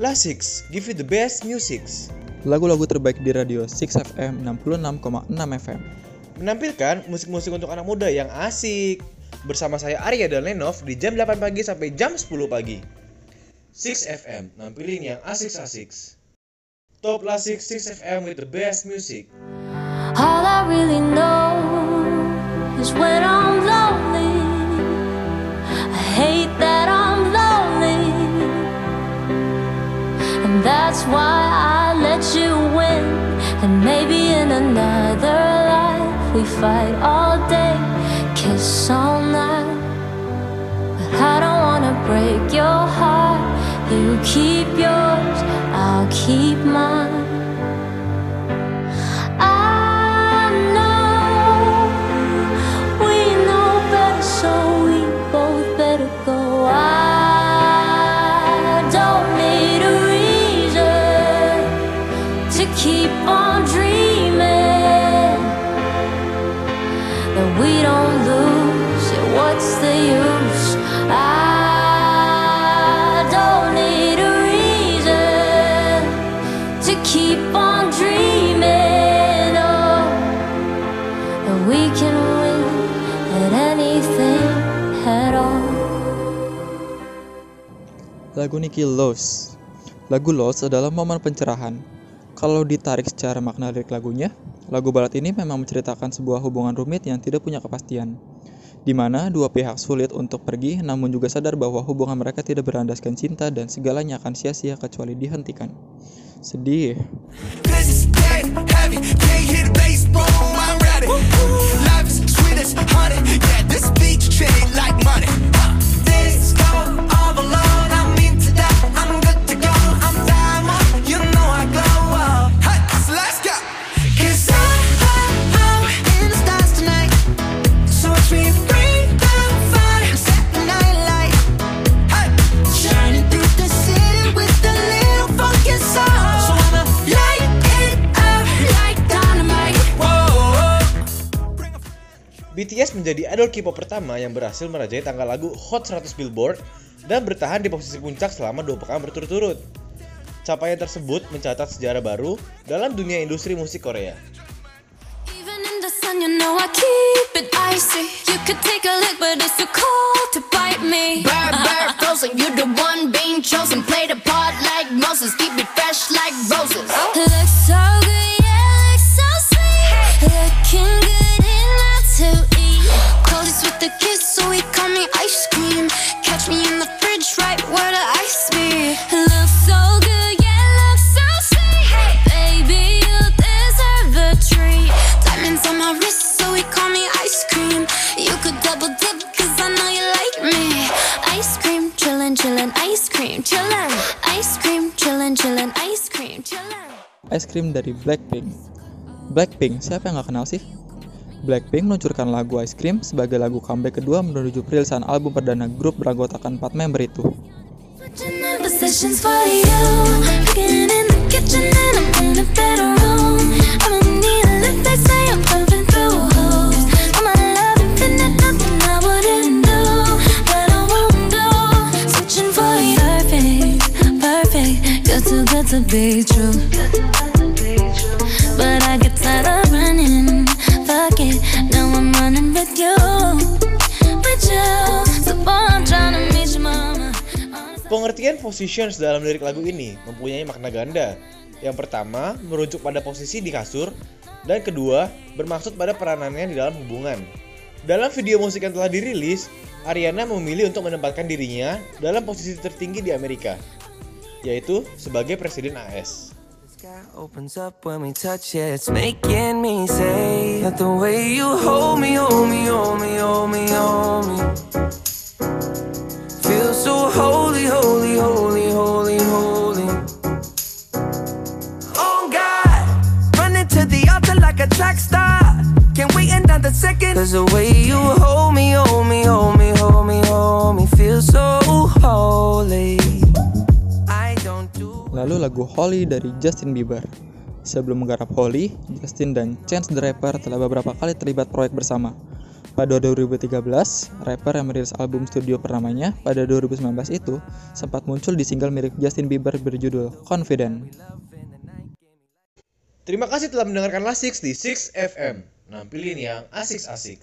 Classics, give you the best musics. Lagu-lagu terbaik di radio 6FM 66,6 FM. Menampilkan musik-musik untuk anak muda yang asik. Bersama saya Arya dan Lenov di jam 8 pagi sampai jam 10 pagi. 6FM, nampilin yang asik-asik. Top Classic 6FM with the best music. All I really know is when I'm that's why I let you win. And maybe in another life we fight all day, kiss all night. But I don't wanna break your heart. You keep yours, I'll keep mine. So we both better go. I don't Lagu Niki Lost. Lagu Lost adalah momen pencerahan. Kalau ditarik secara makna lirik lagunya, lagu barat ini memang menceritakan sebuah hubungan rumit yang tidak punya kepastian. Di mana dua pihak sulit untuk pergi namun juga sadar bahwa hubungan mereka tidak berlandaskan cinta dan segalanya akan sia-sia kecuali dihentikan. Sedih. Heavy. BTS menjadi idol K-pop pertama yang berhasil merajai tangga lagu Hot 100 Billboard dan bertahan di posisi puncak selama dua pekan berturut-turut. Capaian tersebut mencatat sejarah baru dalam dunia industri musik Korea. Chosen. Play the part like Moses, keep it fresh like roses. Looks so good, Ice Cream dari Blackpink. Blackpink, siapa yang gak kenal sih? Blackpink meluncurkan lagu Ice Cream sebagai lagu comeback kedua menuju perilisan album perdana grup beranggotakan 4 member itu. For positions dalam lirik lagu ini mempunyai makna ganda. Yang pertama, merujuk pada posisi di kasur, dan kedua, bermaksud pada peranannya di dalam hubungan. Dalam video musik yang telah dirilis, Ariana memilih untuk menempatkan dirinya dalam posisi tertinggi di Amerika, yaitu sebagai Presiden AS. Wait another second. Cause the way you hold me, hold me, hold me, hold me, hold me. Feel so holy. I don't do Lalu lagu Holy dari Justin Bieber. Sebelum menggarap Holy, Justin dan Chance the Rapper telah beberapa kali terlibat proyek bersama. Pada 2013, rapper yang merilis album studio pertamanya pada 2019 itu sempat muncul di single mirip Justin Bieber berjudul Confident. Terima kasih telah mendengarkan Lasix di 6 FM. Nampilin yang asik-asik.